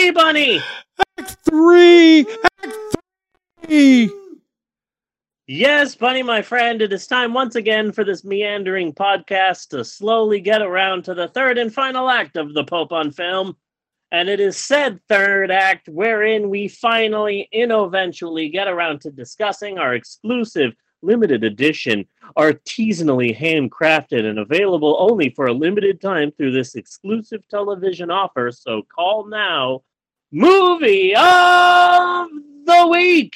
three, Bunny. Act three. Act three. Yes, Bunny, my friend, it is time once again for this meandering podcast to slowly get around to the third and final act of the Pope on film. And it is said third act wherein we finally and eventually get around to discussing our exclusive limited edition, artisanally handcrafted and available only for a limited time through this exclusive television offer. So call now, movie of the week.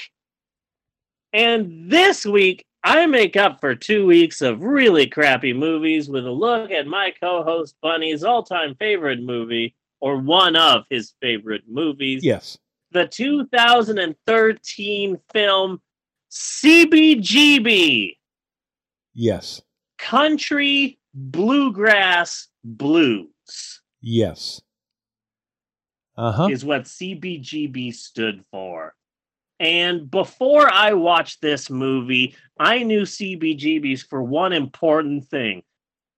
And this week, I make up for two weeks of really crappy movies with a look at my co host Bunny's all time favorite movie, or one of his favorite movies. Yes. The 2013 film CBGB Yes. Country Bluegrass Blues Yes. Uh huh. is what CBGB stood for. And before I watched this movie, I knew CBGBs for one important thing.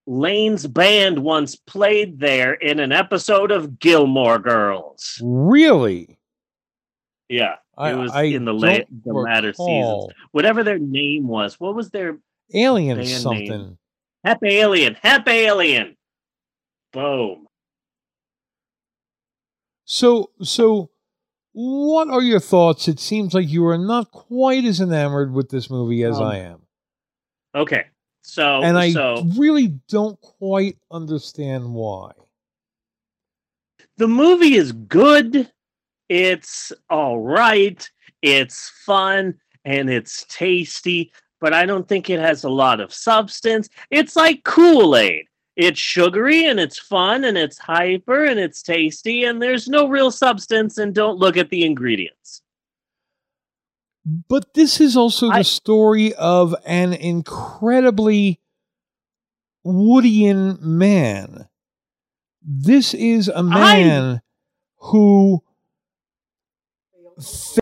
Lane's band once played there in an episode of Gilmore Girls. Really? Yeah, I, it was I in the, la- don't the latter seasons. Whatever their name was, what was their Alien Band name. something. Hep Alien? Hep Alien. Boom. So, so, what are your thoughts? It seems like you are not quite as enamored with this movie as Um, I am, Okay, so and I so really don't quite understand why. the movie is good. It's all right. It's fun and it's tasty, but I don't think it has a lot of substance. It's like Kool Aid. It's sugary and it's fun and it's hyper and it's tasty and there's no real substance. And don't look at the ingredients. But this is also the story of an incredibly Woodian man. This is a man who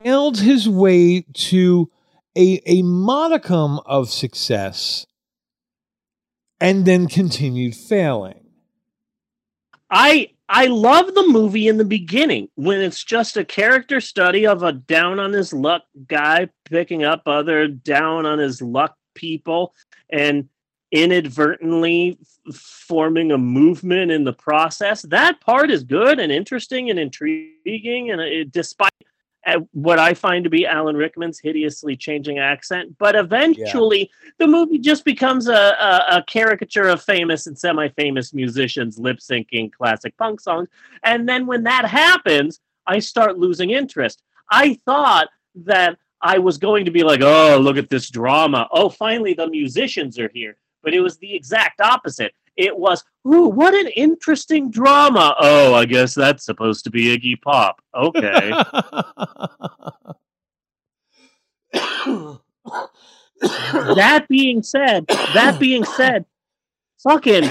failed his way to a, a modicum of success and then continued failing. I I love the movie in the beginning when it's just a character study of a down on his luck guy picking up other down on his luck people and inadvertently f- forming a movement in the process. That part is good and interesting and intriguing and it, despite uh, what I find to be Alan Rickman's hideously changing accent, but eventually the movie just becomes a, a, a caricature of famous and semi-famous musicians lip syncing classic punk songs. And then when that happens, I start losing interest. I thought that I was going to be like, oh, look at this drama. Oh, finally the musicians are here. But it was the exact opposite. It was, ooh, what an interesting drama. Oh, I guess that's supposed to be Iggy Pop. Okay. that being said, that being said, fucking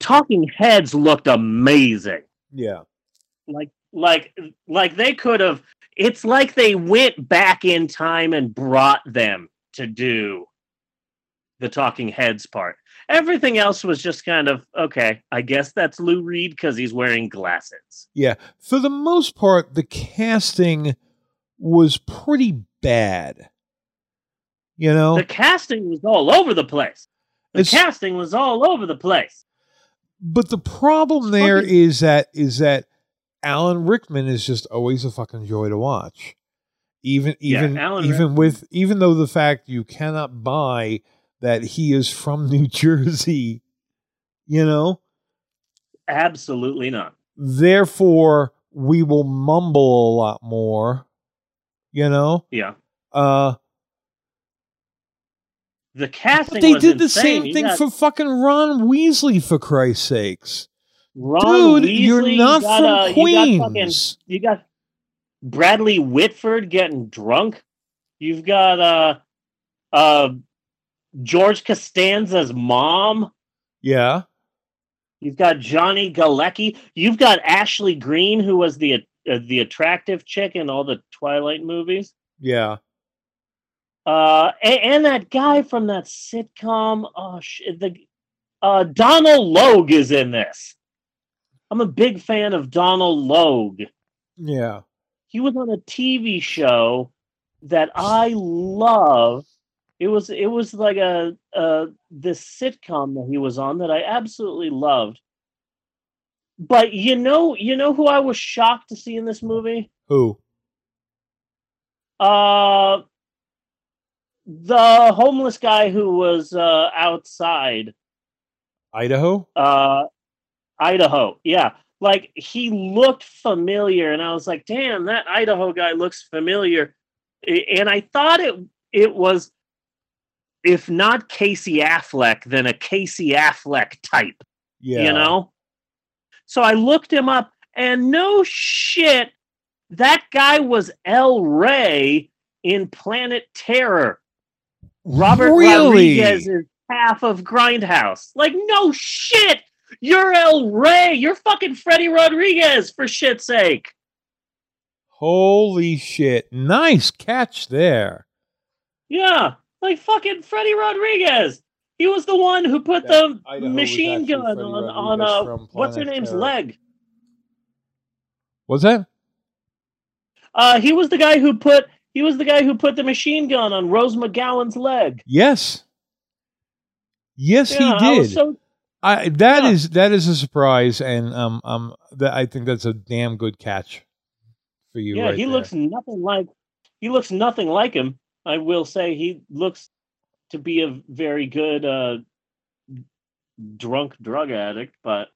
Talking Heads looked amazing. yeah. Like, like, like they could have. It's like they went back in time and brought them to do the Talking Heads part. Everything else was just kind of okay. I guess that's Lou Reed because he's wearing glasses. Yeah. For the most part, the casting was pretty bad. You know? The casting was all over the place. The It's- casting was all over the place. But the problem there fucking- is that is that Alan Rickman is just always a fucking joy to watch. Even even Alan even Rickman- with even though the fact you cannot buy that he is from New Jersey, you know, Absolutely not. therefore we will mumble a lot more, you know. Yeah. Uh The casting. but they did the insane. same You thing got for fucking Ron Weasley for Christ's sakes. Ron Dude, you're not you got, from uh, You got, fucking, Queens. you got Bradley Whitford getting drunk. You've got uh uh George Costanza's mom. Yeah. You've got Johnny Galecki. You've got Ashley Greene, who was the uh, the attractive chick in all the Twilight movies. Yeah. Uh, and, and that guy from that sitcom. Oh shit! The uh, Donald Logue is in this. I'm a big fan of Donald Logue. Yeah. He was on a TV show that I love. It was it was like a uh this sitcom that he was on that I absolutely loved. But you know, you know who I was shocked to see in this movie? Who? Uh the homeless guy who was uh outside Idaho? uh Idaho. Yeah. Like he looked familiar and I was like, "Damn, that Idaho guy looks familiar." And I thought it it was if not Casey Affleck, then a Casey Affleck type, Yeah. you know? So I looked him up and no shit, that guy was El Rey in Planet Terror. Robert Really? Rodriguez is half of Grindhouse. Like, no shit. You're El Rey. You're fucking Freddy Rodriguez, for shit's sake. Holy shit. Nice catch there. Yeah. Like fucking Freddy Rodriguez. He was the one who put That the Idaho machine gun Freddy on, on Rodriguez uh, what's her name's Terror. leg. Was that? Uh, he was the guy who put he was the guy who put the machine gun on Rose McGowan's leg. Yes. Yes, Yeah, he did. was so I that Yeah. is that is a surprise, and um um that I think that's a damn good catch for you. yeah, right he there. looks nothing like he looks nothing like him. I will say he looks to be a very good uh drunk drug addict, but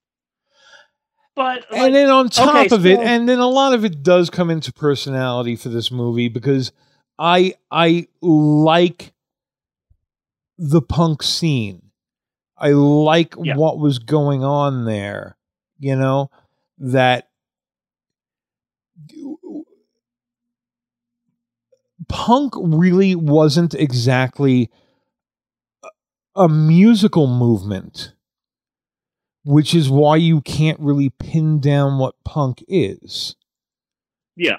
but like, and then on top okay, of it, and then a lot of it does come into personality for this movie because I I like the punk scene. I like Yeah. what was going on there. You know that punk really wasn't exactly a- musical movement which is why you can't really pin down what punk is. yeah,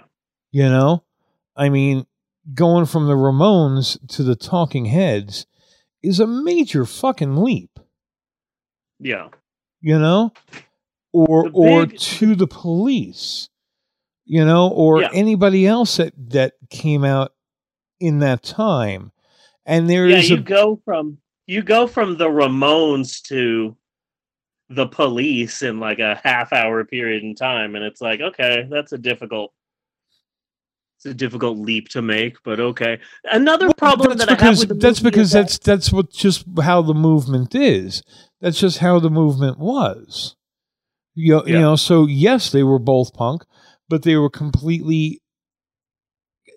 You know? I mean, going from the Ramones to the Talking Heads is a major fucking leap, yeah, you know? Or The or to the police, you know, or Yeah. anybody else that that came out in that time. And there yeah. is You a go from you go from the Ramones to the police in like a half hour period in time, and it's like okay, that's a difficult. It's a difficult leap to make, but okay. Another Well, problem that's that I have because with the that's because that- that's that's what just how the movement is. That's just how the movement was. You know, you know, so yes, they were both punk, but they were completely.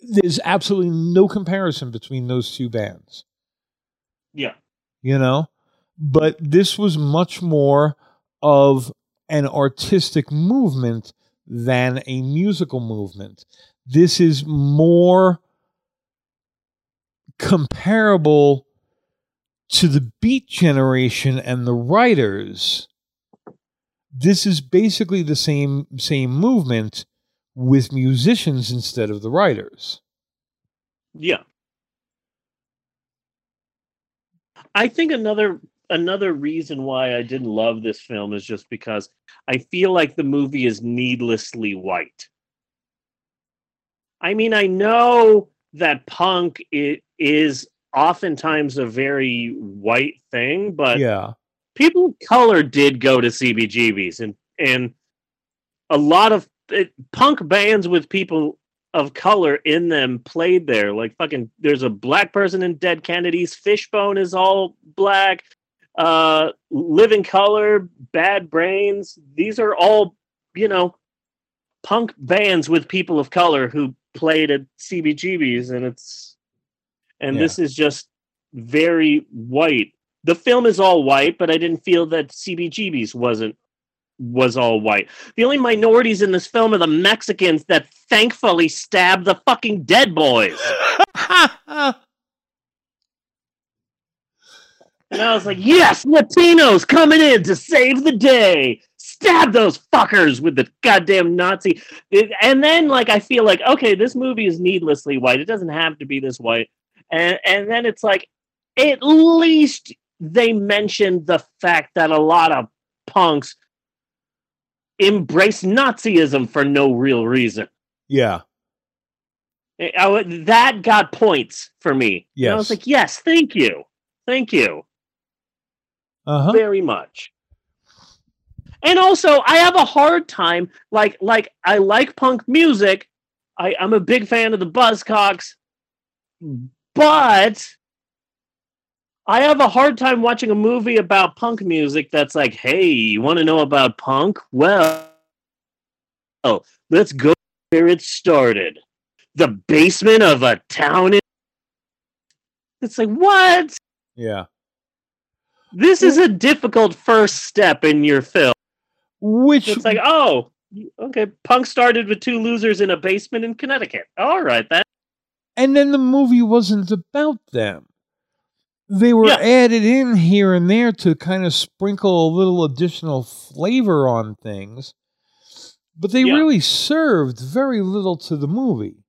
There's absolutely no comparison between those two bands. yeah, You know, but this was much more of an artistic movement than a musical movement. This is more comparable to the Beat Generation and the writers. This is basically the same same movement with musicians instead of the writers. Yeah. I think another another reason why I didn't love this film is just because I feel like the movie is needlessly white. I mean, I know that punk i- is oftentimes a very white thing, but yeah. people of color did go to CBGBs and and a lot of it, punk bands with people of color in them played there. Like fucking, there's a black person in Dead Kennedys. Fishbone is all black. Uh, Living Colour, Bad Brains. These are all you know punk bands with people of color who played at CBGBs, and it's and Yeah. this is just very white. The film is all white, but I didn't feel that CBGB's wasn't was all white. The only minorities in this film are the Mexicans that thankfully stabbed the fucking dead boys. And I was like, yes, Latinos coming in to save the day. Stab those fuckers with the goddamn Nazi. It- and then, like, I feel like, okay, this movie is needlessly white. It doesn't have to be this white. And and then it's like, at least they mentioned the fact that a lot of punks embrace Nazism for no real reason. Yeah. I- I that got points for me. And I was like, yes, thank you. Thank you Uh huh. very much. And also, I have a hard time like like I like punk music. I, I'm a big fan of the Buzzcocks, but I have a hard time watching a movie about punk music that's like, hey, you want to know about punk? Well, oh, let's go where it started. The basement of a town in It's like, what? Yeah. This is a difficult first step in your film. Which It's like, oh, okay, punk started with two losers in a basement in Connecticut. All right, then. and then the movie wasn't about them. They were Yeah. added in here and there to kind of sprinkle a little additional flavor on things, but they Yeah. really served very little to the movie.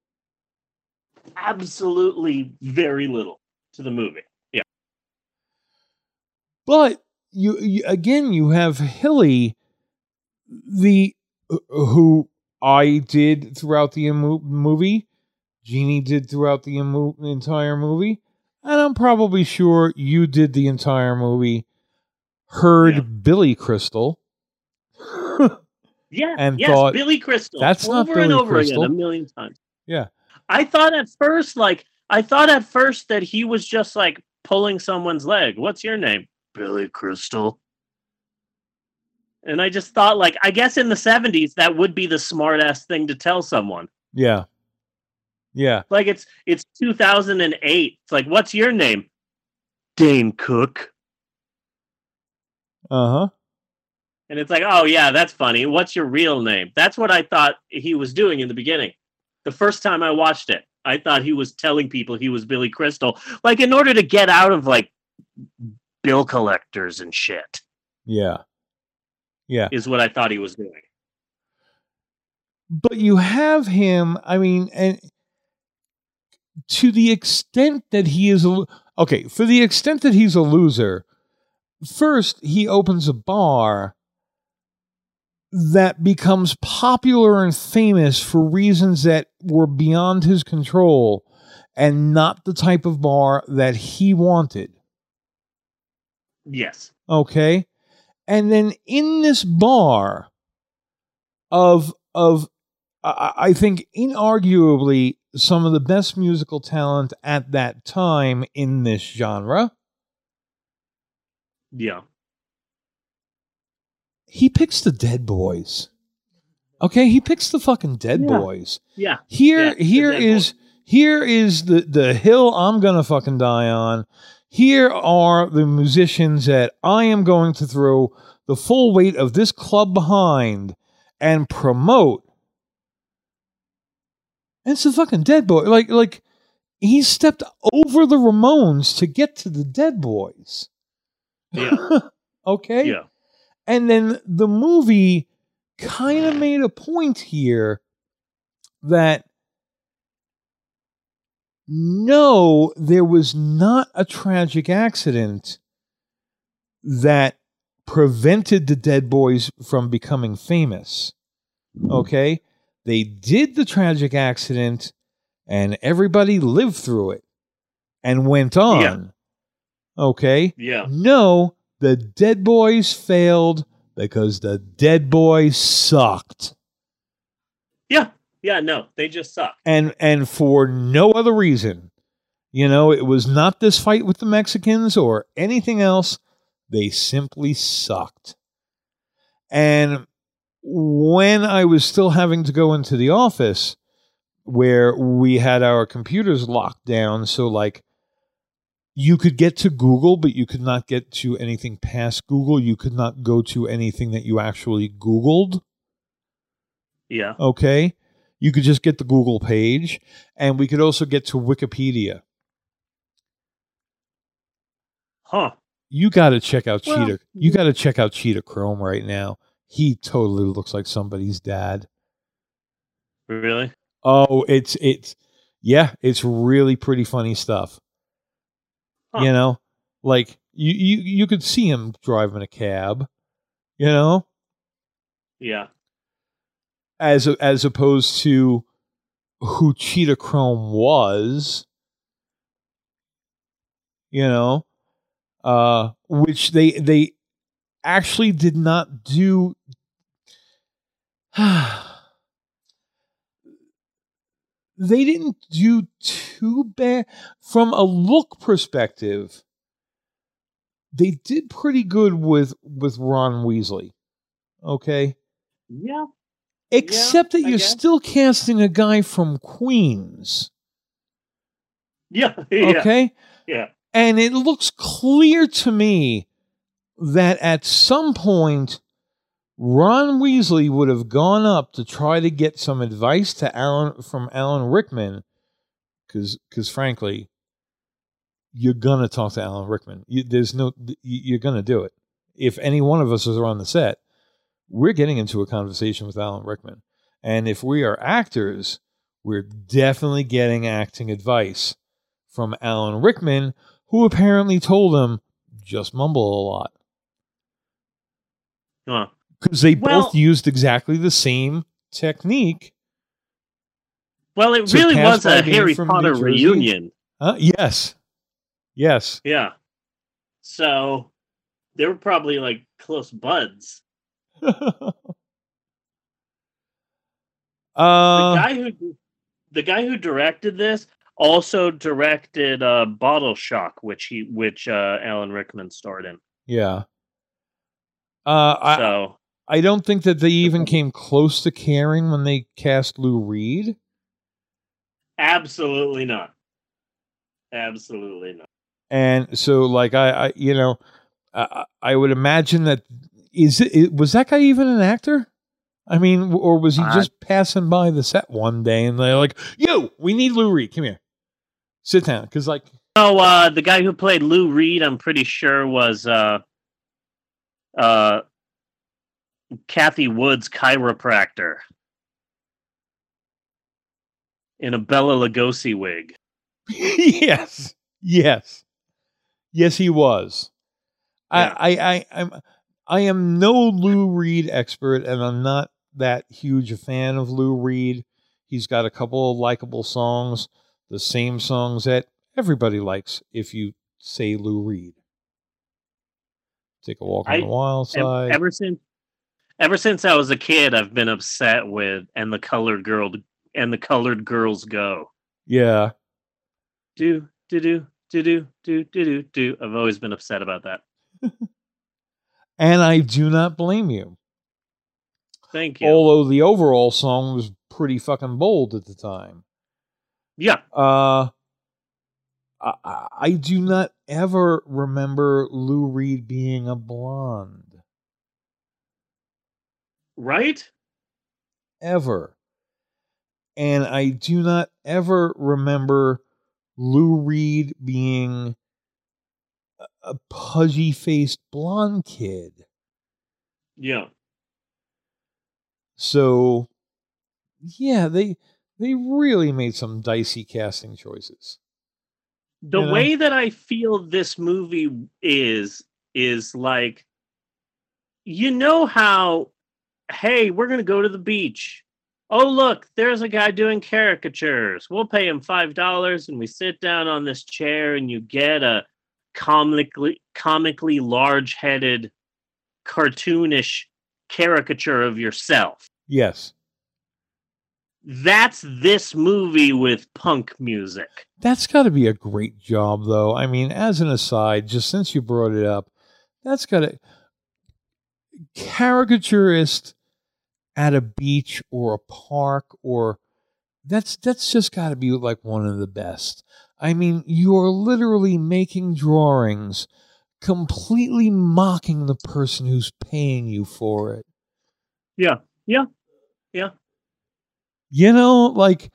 Absolutely very little to the movie. Yeah. But you, you again, you have Hilly, the uh, who I did throughout the movie, Jeannie did throughout the entire movie, and I'm probably sure you did the entire movie. Heard Yeah. Billy Crystal. Yeah. And yes, thought, Billy Crystal. "That's over and over Crystal." again a million times. Yeah. I thought at first, like, I thought at first that he was just like pulling someone's leg. What's your name? Billy Crystal. And I just thought, like, I guess in the 70s, that would be the smart ass thing to tell someone. Yeah. Yeah. Like it's it's 2008. It's like, what's your name? Dane Cook. Uh huh. And it's like, oh yeah, that's funny. What's your real name? That's what I thought he was doing in the beginning. The first time I watched it, I thought he was telling people he was Billy Crystal, like in order to get out of like bill collectors and shit. Yeah. Yeah. Is what I thought he was doing. but you have him i mean and to the extent that he is a okay for the extent that he's a loser first he opens a bar that becomes popular and famous for reasons that were beyond his control and not the type of bar that he wanted Yes. okay and then in this bar of of I, I think inarguably some of the best musical talent at that time in this genre Yeah. he picks the dead boys okay he picks the fucking dead Yeah. boys Yeah. here Yeah, here is here is the the hill i'm gonna fucking die on here are the musicians that i am going to throw the full weight of this club behind and promote and it's the fucking dead boy like like he stepped over the ramones to get to the dead boys Yeah. okay Yeah. and then the movie kind of made a point here that no, there was not a tragic accident that prevented the Dead Boys from becoming famous. Okay? They did the tragic accident and everybody lived through it and went on. Yeah. Okay? Yeah. No, the Dead Boys failed because the Dead Boys sucked. Yeah. Yeah. No, they just suck. And and for no other reason. You know, it was not this fight with the Mexicans or anything else. They simply sucked. And when I was still having to go into the office where we had our computers locked down, so like you could get to Google, but you could not get to anything past Google. You could not go to anything that you actually Googled. Yeah. Okay. You could just get the Google page, and we could also get to Wikipedia. Huh. You got to check out Well, Cheetah. You mm. got to check out Cheetah Chrome right now. He totally looks like somebody's dad. Really? Oh, it's it's yeah, it's really pretty funny stuff. Huh. You know, like you you you could see him driving a cab. You know, Yeah. as as opposed to who Cheetah Chrome was, you know, uh, which they they actually did not do. they didn't do too bad from a look perspective. They did pretty good with with Ron Weasley. Okay. Yeah. Except Yeah, that I you're guess. still casting a guy from Queens. Yeah. Yeah. Okay. Yeah. And it looks clear to me that at some point, Ron Weasley would have gone up to try to get some advice to Alan from Alan Rickman, because because frankly, you're gonna talk to Alan Rickman. You, there's no you- you're gonna do it. If any one of us is on the set, we're getting into a conversation with Alan Rickman, and if we are actors, we're definitely getting acting advice from Alan Rickman, who apparently told him just mumble a lot. Because they Well- both used exactly the same technique. Well, it really was a Harry Potter reunion. Uh, yes, yes. Yeah. So they were probably like close buds. The uh, guy who the guy who directed this also directed uh, Bottle Shock, which he which uh, Alan Rickman starred in. yeah. Uh, I, So I don't think that they even came close to caring when they cast Lou Reed. absolutely not. Absolutely not. And so, like, I, I you know, I, I would imagine that is it, was that guy even an actor? I mean, or was he just passing by the set one day and they're like, "Yo, we need Lou Reed. Come here, sit down." Because like, Oh, uh, the guy who played Lou Reed, I'm pretty sure was uh, uh, Kathy Wood's chiropractor in a Bela Lugosi wig. yes, yes, yes, he was. Yeah. I, I, I, I'm, I am no Lou Reed expert, and I'm not that huge a fan of Lou Reed. He's got a couple of likable songs, the same songs that everybody likes. If you say Lou Reed, take a walk on the wild side. Ever since, ever since I was a kid, I've been upset with "And the Colored Girl" and the Colored Girls Go. yeah, Do do do do do do do do do. I've always been upset about that. and I do not blame you. Thank you. Although the overall song was pretty fucking bold at the time. yeah, Uh, I, I- do not ever remember Lou Reed being a blonde. right. Ever. And I do not ever remember Lou Reed being a, a pudgy faced blonde kid. Yeah. So, yeah, they they really made some dicey casting choices. The You know? way that I feel this movie is is like you know how hey, we're going to go to the beach. Oh, look, there's a guy doing caricatures. We'll pay him $5 and we sit down on this chair and you get a comically comically large-headed cartoonish caricature of yourself. Yes. That's this movie with punk music. That's got to be a great job, though. I mean, as an aside, just since you brought it up, that's got to caricaturist at a beach or a park or that's that's just got to be like one of the best. I mean, you're literally making drawings completely mocking the person who's paying you for it. Yeah. Yeah. Yeah. You know, like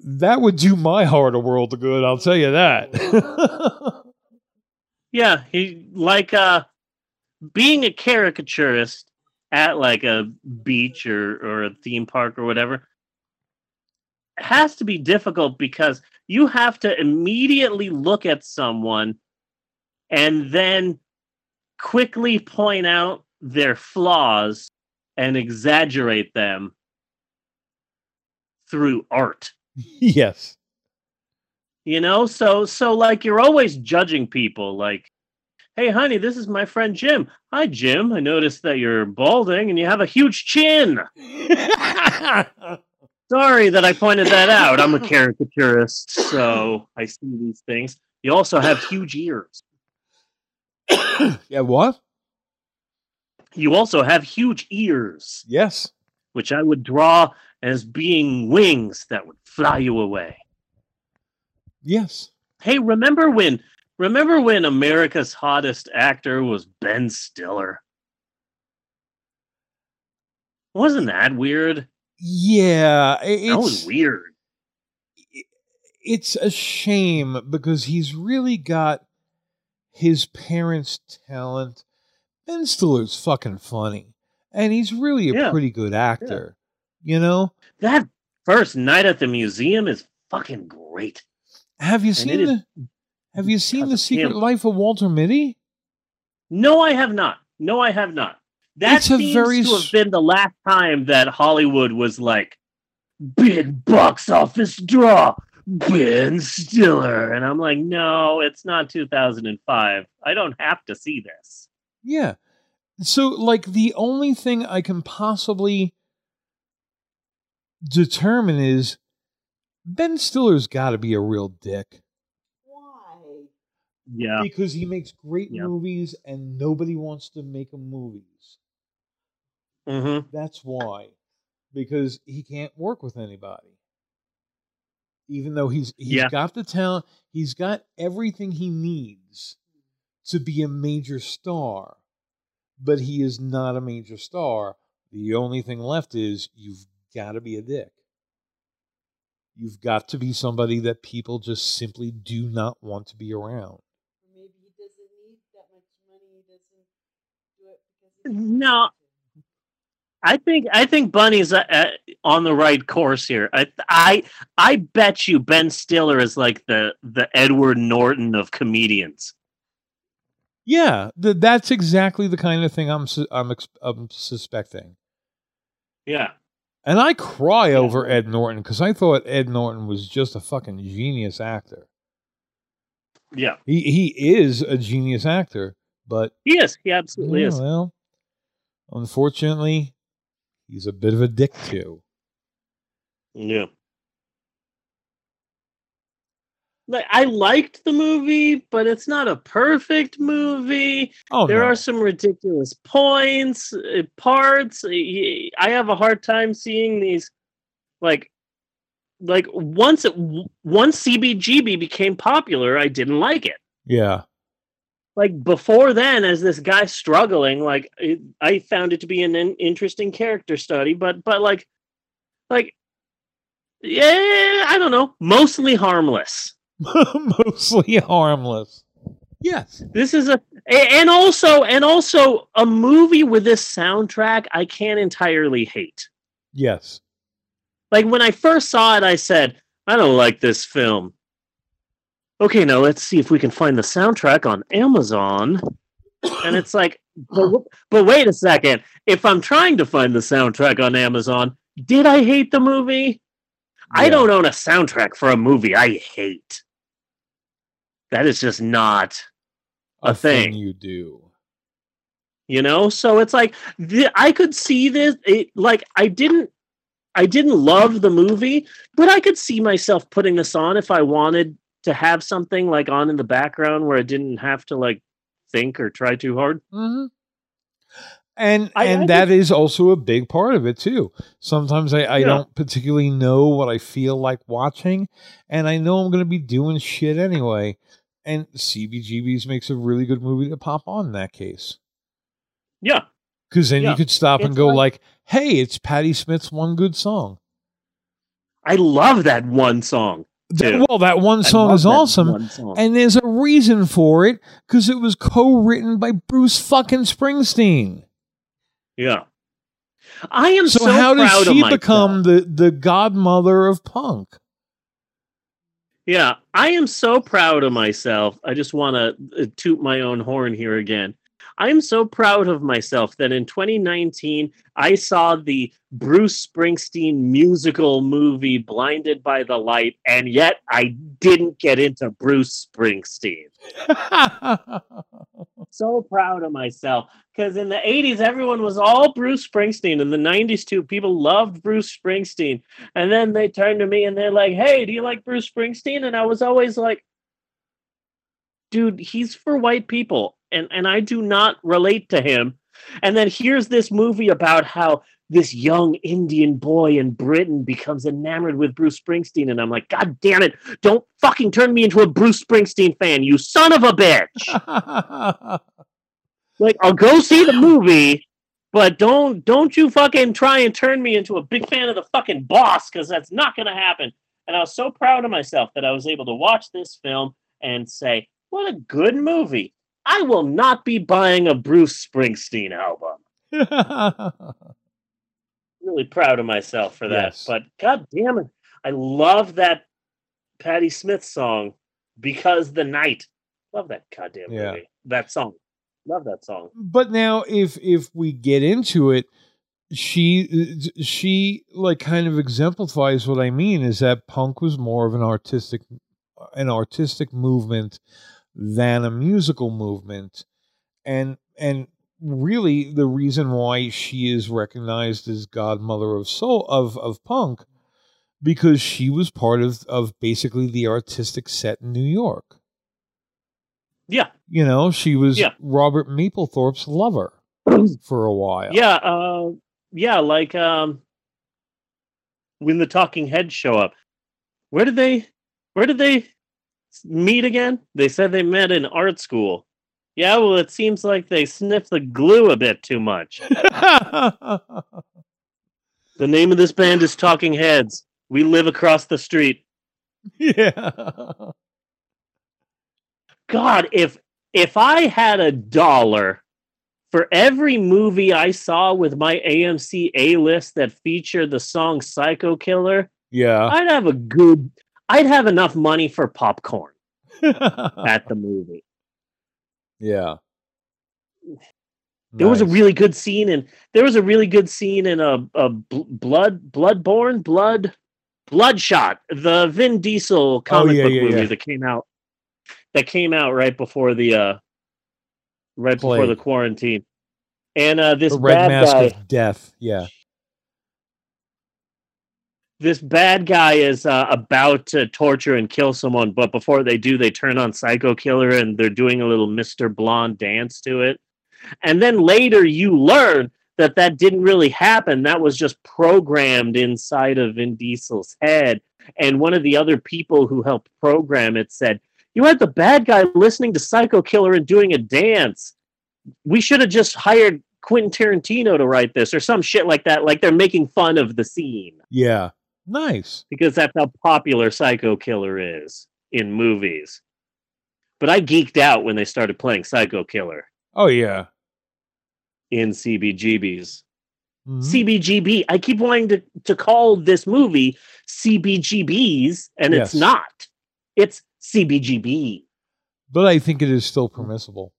that would do my heart a world of good, I'll tell you that. Yeah, he like uh being a caricaturist at like a beach or or a theme park or whatever has to be difficult because you have to immediately look at someone and then quickly point out their flaws and exaggerate them through art. yes. You know, so so like you're always judging people like Hey honey, this is my friend Jim. Hi Jim. I noticed that you're balding and you have a huge chin. Sorry that I pointed that out. I'm a caricaturist, so I see these things. You also have huge ears. yeah, what? You also have huge ears, Yes. which I would draw as being wings that would fly you away. Yes. Hey, remember when remember when America's hottest actor was Ben Stiller? Wasn't that weird? Yeah. i- That was weird. it's a shame because he's really got his parents' talent. Ben Stiller's fucking funny. And he's really a Yeah. pretty good actor. You know? That first night at the museum is fucking great. Have you And seen is the Have you seen The Secret him. Life of Walter Mitty? No, I have not. No, I have not. That It's seems very to have been the last time that Hollywood was like big box office draw, Ben Stiller, and I'm like, no, it's not 2005. I don't have to see this. Yeah. So, like, the only thing I can possibly determine is Ben Stiller's got to be a real dick Why? Yeah, because he makes great Yeah. movies and nobody wants to make him movies. hmm That's why. Because he can't work with anybody. Even though he's he's Yeah. got the talent, he's got everything he needs to be a major star. But he is not a major star. The only thing left is you've got to be a dick. You've got to be somebody that people just simply do not want to be around. Maybe he doesn't need that much money. He doesn't do it because No. I think I think Bunny's uh, uh, on the right course here. I I I bet you Ben Stiller is like the the Edward Norton of comedians. Yeah, th- that's exactly the kind of thing I'm su- I'm, ex- I'm suspecting. Yeah. And I cry over Ed Norton because I thought Ed Norton was just a fucking genius actor. Yeah. He he is a genius actor, but He is. He absolutely yeah, is. well, unfortunately, he's a bit of a dick too. Yeah. Like I liked the movie, but it's not a perfect movie. Oh there no. are some ridiculous points, uh, parts. I I have a hard time seeing these like like once it once CBGB became popular, I didn't like it. yeah, Like before then, as this guy struggling, like it, I found it to be an, in interesting character study, but but like like yeah, I don't know, mostly harmless. mostly harmless. Yes. This is a and also and also a movie with this soundtrack I can't entirely hate. Yes. Like when I first saw it, I said, I don't like this film. Okay, now let's see if we can find the soundtrack on Amazon. And it's like, but, but wait a second. If I'm trying to find the soundtrack on Amazon, did I hate the movie? I don't own a soundtrack for a movie I hate. That is just not a thing. you do. you know so it's like th- i could see this it, like i didn't i didn't love the movie but i could see myself putting this on if i wanted to have something like on in the background where i didn't have to like think or try too hard hmm And I- and I that is also a big part of it too. Sometimes I, I Yeah. don't particularly know what I feel like watching, and I know I'm going to be doing shit anyway. And CBGBs makes a really good movie to pop on in that case, yeah because then you could stop and go like- like, "Hey, it's Patti Smith's one good song." i love that one song Th- Too. well, that one song is that awesome, song. and there's a reason for it because it was co-written by Bruce fucking Springsteen. yeah i am So, so, how does she become the the godmother of punk? Yeah, I am so proud of myself. I just want to uh, toot my own horn here again. I'm so proud of myself that in 2019 I saw the Bruce Springsteen musical movie Blinded by the Light, and yet I didn't get into Bruce Springsteen. so proud of myself because in the 80s everyone was all bruce springsteen. In the 90s too people loved bruce springsteen. And then they turned to me and they're like hey do you like bruce springsteen? And i was always like dude he's for white people and and i do not relate to him and then here's this movie about how this young Indian boy in Britain becomes enamored with Bruce Springsteen. And I'm like, God damn it, don't fucking turn me into a Bruce Springsteen fan, you son of a bitch. like, I'll go see the movie, but don't don't you fucking try and turn me into a big fan of the fucking boss, because that's not gonna happen. And I was so proud of myself that I was able to watch this film and say, what a good movie. I will not be buying a Bruce Springsteen album really proud of myself for that. Yes. But god damn it, I love that Patti Smith song because the night. Love that goddamn Yeah. movie. That song. Love that song. but now if if we get into it she she like kind of exemplifies what i mean is that punk was more of an artistic an artistic movement than a musical movement and and really the reason why she is recognized as godmother of soul of of punk because she was part of of basically the artistic set in new york Yeah. you know she was Yeah. robert mapplethorpe's lover for a while Yeah, uh yeah, like um when the talking heads show up. Where did they where did they meet again? They said they met in art school. Yeah, well it seems like they sniffed the glue a bit too much. The name of this band is Talking Heads. We live across the street. yeah. God, if if I had a dollar for every movie I saw with my AMC A list that featured the song Psycho Killer, Yeah. I'd have a good I'd have enough money for popcorn at the movie. yeah. There was a really good scene and there was a really good scene in a, a bl- blood bloodborne blood bloodshot the Vin Diesel comic Oh, yeah, book yeah, movie yeah. that came out that came out right before the uh right before the quarantine and uh this the red bad mask guy of death. Yeah. This bad guy is uh, about to torture and kill someone but before they do they turn on psycho killer and they're doing a little mr blonde dance to it. And then later you learn that that didn't really happen. That was just programmed inside of vin diesel's head. And one of the other people who helped program it said you had the bad guy listening to psycho killer and doing a dance. We should have just hired quentin tarantino to write this or some shit like that. Like they're making fun of the scene. Yeah. Nice. because that's how popular Psycho Killer is in movies. But I geeked out when they started playing Psycho Killer Oh yeah. in CBGBs. Mhm. CBGB. I keep wanting to, to call this movie CBGBs, and Yes. it's not. It's CBGB. But I think it is still permissible.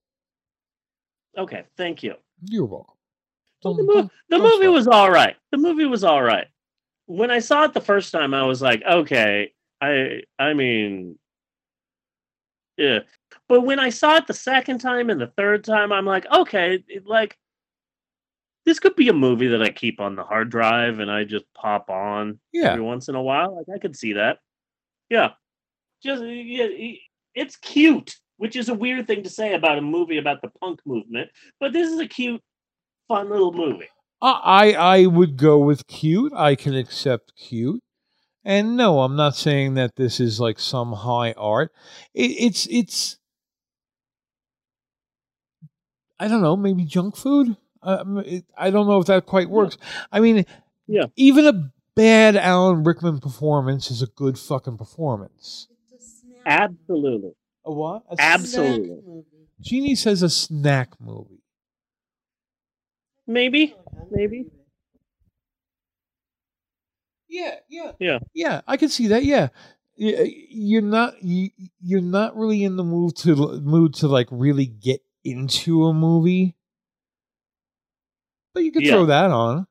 Okay, thank you. You're welcome. Well, the, mo- the movie was all right. The movie was all right. When I saw it the first time, I was like, okay, I I mean, yeah. But when I saw it the second time and the third time, I'm like, okay, it, like this could be a movie that I keep on the hard drive and I just pop on Yeah. every once in a while. Like I could see that. Yeah, just yeah, it's cute, which is a weird thing to say about a movie about the punk movement. But this is a cute, fun little movie. I I would go with cute. I can accept cute. And no, I'm not saying that this is like some high art. It, it's it's I don't know, maybe junk food. Um, it, I don't know if that quite works. I mean, Yeah. even a bad Alan Rickman performance is a good fucking performance. It's a snack Absolutely. A what? A Absolutely. movie. Jeannie says a snack movie. Maybe. Maybe. Yeah, yeah, Yeah. yeah. I can see that. Yeah, you're not you, you're not really in the mood to mood to like really get into a movie. But you could Yeah. throw that on.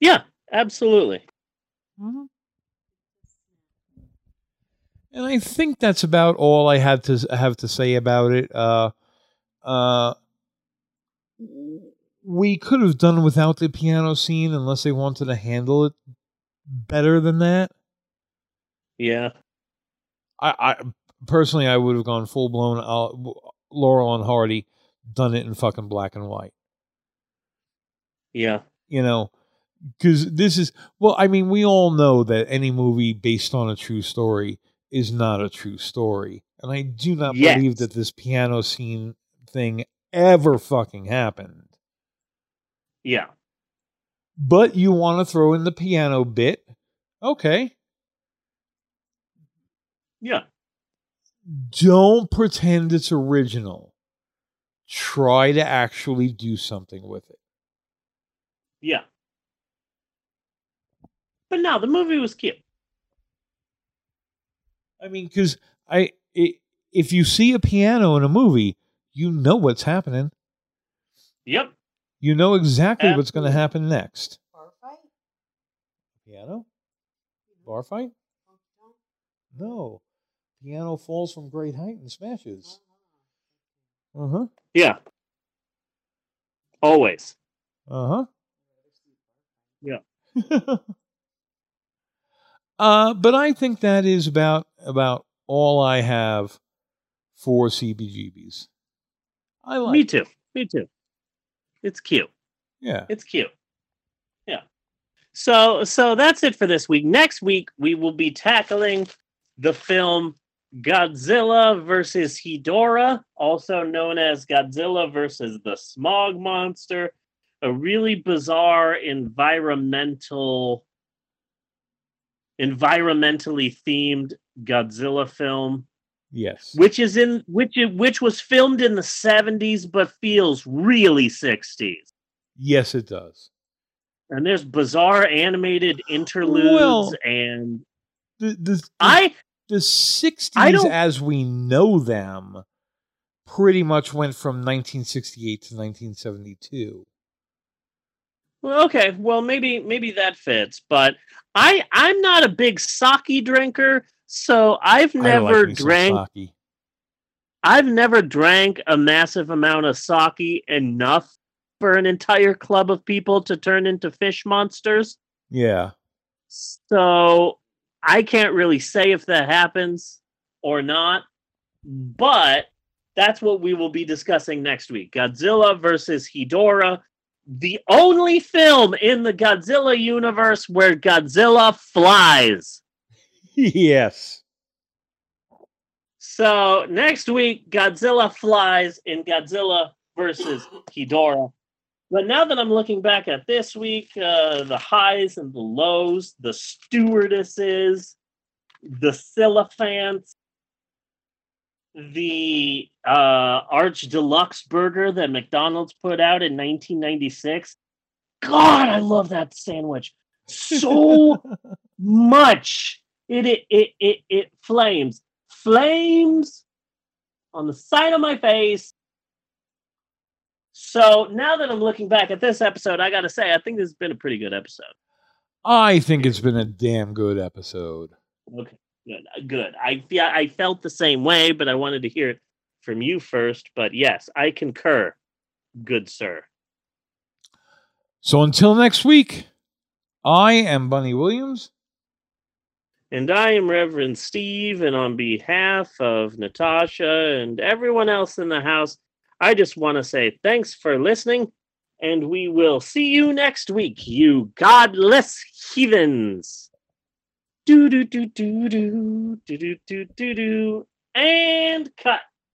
Yeah, absolutely. Mhm. And I think that's about all I had to have to say about it. Uh, uh, we could have done without the piano scene unless they wanted to handle it better than that. Yeah. I, I personally, I would have gone full blown uh, Laurel and Hardy, done it in fucking black and white. Yeah. You know, because this is well, I mean, we all know that any movie based on a true story is not a true story, and I do not Yes. believe that this piano scene thing ever fucking happened. Yeah. But you want to throw in the piano bit, okay? Yeah. Don't pretend it's original. Try to actually do something with it. Yeah. But no, the movie was cute. I mean, because I, i if you see a piano in a movie, you know what's happening. Yep. You know exactly what's going to happen next. Bar fight? Piano? Bar fight? No. Piano falls from great height and smashes. Uh huh. Yeah. Always. Uh Yeah. huh. uh, but I think that is about about all I have for CBGBs. I like. Me too. Me too. It's cute. Yeah. It's cute. Yeah. So so that's it for this week. Next week we will be tackling the film Godzilla versus Hedorah, also known as Godzilla versus the Smog Monster, a really bizarre environmental environmentally themed Godzilla film Yes. which is in which which was filmed in the 70s but feels really 60s Yes, it does. and there's bizarre animated interludes Well, and The the the, i the 60s as we know them pretty much went from 1968 to 1972. well, okay well maybe maybe that fits but i i'm not a big sake drinker so i've never like drank i've never drank a massive amount of sake enough for an entire club of people to turn into fish monsters Yeah. So I can't really say if that happens or not, but that's what we will be discussing next week. Godzilla versus Hedorah, the only film in the Godzilla universe where Godzilla flies. yes. So next week, Godzilla flies in Godzilla versus Hedorah. But now that I'm looking back at this week, uh, the highs and the lows, the stewardesses, the sylophants, the uh, Arch Deluxe burger that McDonald's put out in 1996. God, I love that sandwich so much. It it it it, it flames, flames on the side of my face. So now that I'm looking back at this episode, I got to say I think this has been a pretty good episode. I think it's been a damn good episode. Okay, good, uh, good. I fe- I felt the same way, but I wanted to hear it from you first. But yes, I concur. Good sir. So until next week, I am Bunny Williams. And I am Reverend Steve, and on behalf of Natasha and everyone else in the house, I just want to say thanks for listening, and we will see you next week, you godless heathens. Do do do do do do do do do do and cut.